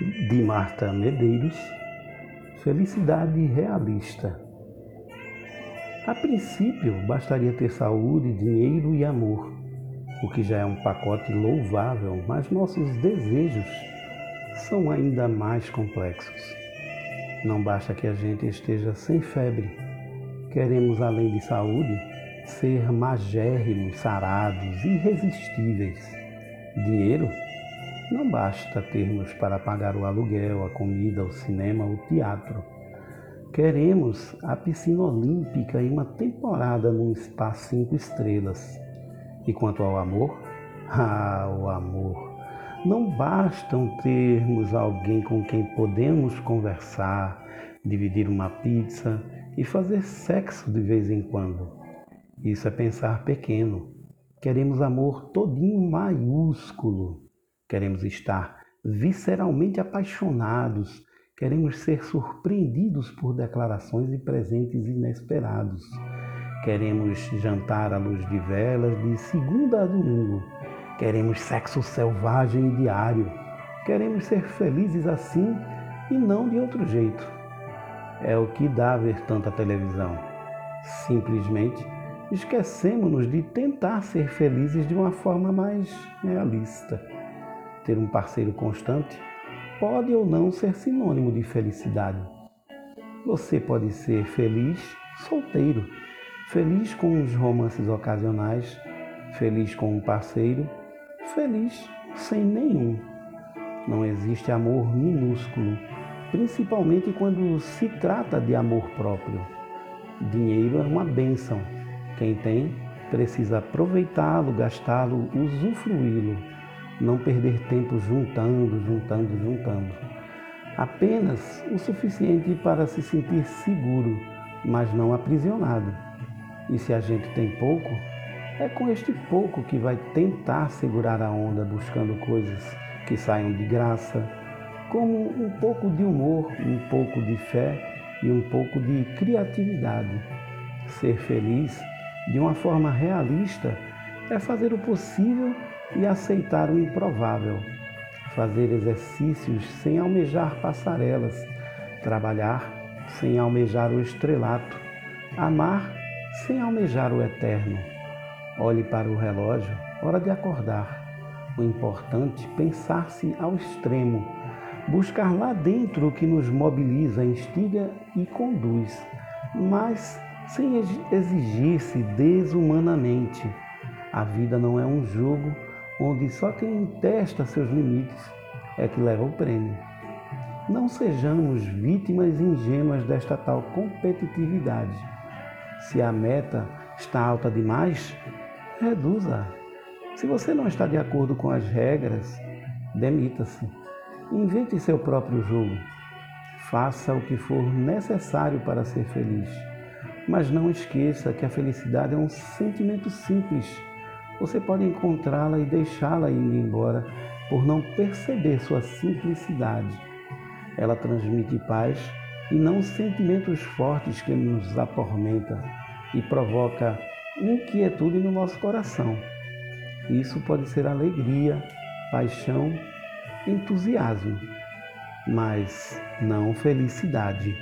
de Marta Medeiros, Felicidade Realista. A princípio, bastaria ter saúde, dinheiro e amor, o que já é um pacote louvável, mas nossos desejos são ainda mais complexos. Não basta que a gente esteja sem febre. Queremos, além de saúde, ser magérrimos, sarados, irresistíveis. Dinheiro? Não basta termos para pagar o aluguel, a comida, o cinema, o teatro. Queremos a piscina olímpica e uma temporada num spa cinco estrelas. E quanto ao amor? Ah, o amor! Não bastam termos alguém com quem podemos conversar, dividir uma pizza e fazer sexo de vez em quando. Isso é pensar pequeno. Queremos amor todinho maiúsculo. Queremos estar visceralmente apaixonados, queremos ser surpreendidos por declarações e presentes inesperados. Queremos jantar à luz de velas de segunda a domingo. Queremos sexo selvagem e diário. Queremos ser felizes assim e não de outro jeito. É o que dá ver tanta televisão. Simplesmente esquecemos-nos de tentar ser felizes de uma forma mais realista ter um parceiro constante pode ou não ser sinônimo de felicidade. Você pode ser feliz solteiro, feliz com os romances ocasionais, feliz com um parceiro, feliz sem nenhum. Não existe amor minúsculo, principalmente quando se trata de amor próprio. Dinheiro é uma bênção. Quem tem precisa aproveitá-lo, gastá-lo, usufruí-lo não perder tempo juntando, juntando, juntando. Apenas o suficiente para se sentir seguro, mas não aprisionado. E se a gente tem pouco, é com este pouco que vai tentar segurar a onda buscando coisas que saiam de graça, como um pouco de humor, um pouco de fé e um pouco de criatividade. Ser feliz de uma forma realista é fazer o possível e aceitar o improvável, fazer exercícios sem almejar passarelas, trabalhar sem almejar o estrelato, amar sem almejar o eterno. Olhe para o relógio, hora de acordar. O importante pensar-se ao extremo, buscar lá dentro o que nos mobiliza, instiga e conduz, mas sem exigir-se desumanamente. A vida não é um jogo onde só quem testa seus limites é que leva o prêmio. Não sejamos vítimas ingênuas desta tal competitividade. Se a meta está alta demais, reduza. Se você não está de acordo com as regras, demita-se. Invente seu próprio jogo. Faça o que for necessário para ser feliz. Mas não esqueça que a felicidade é um sentimento simples você pode encontrá-la e deixá-la ir embora por não perceber sua simplicidade. Ela transmite paz e não sentimentos fortes que nos atormenta e provoca inquietude no nosso coração. Isso pode ser alegria, paixão, entusiasmo, mas não felicidade.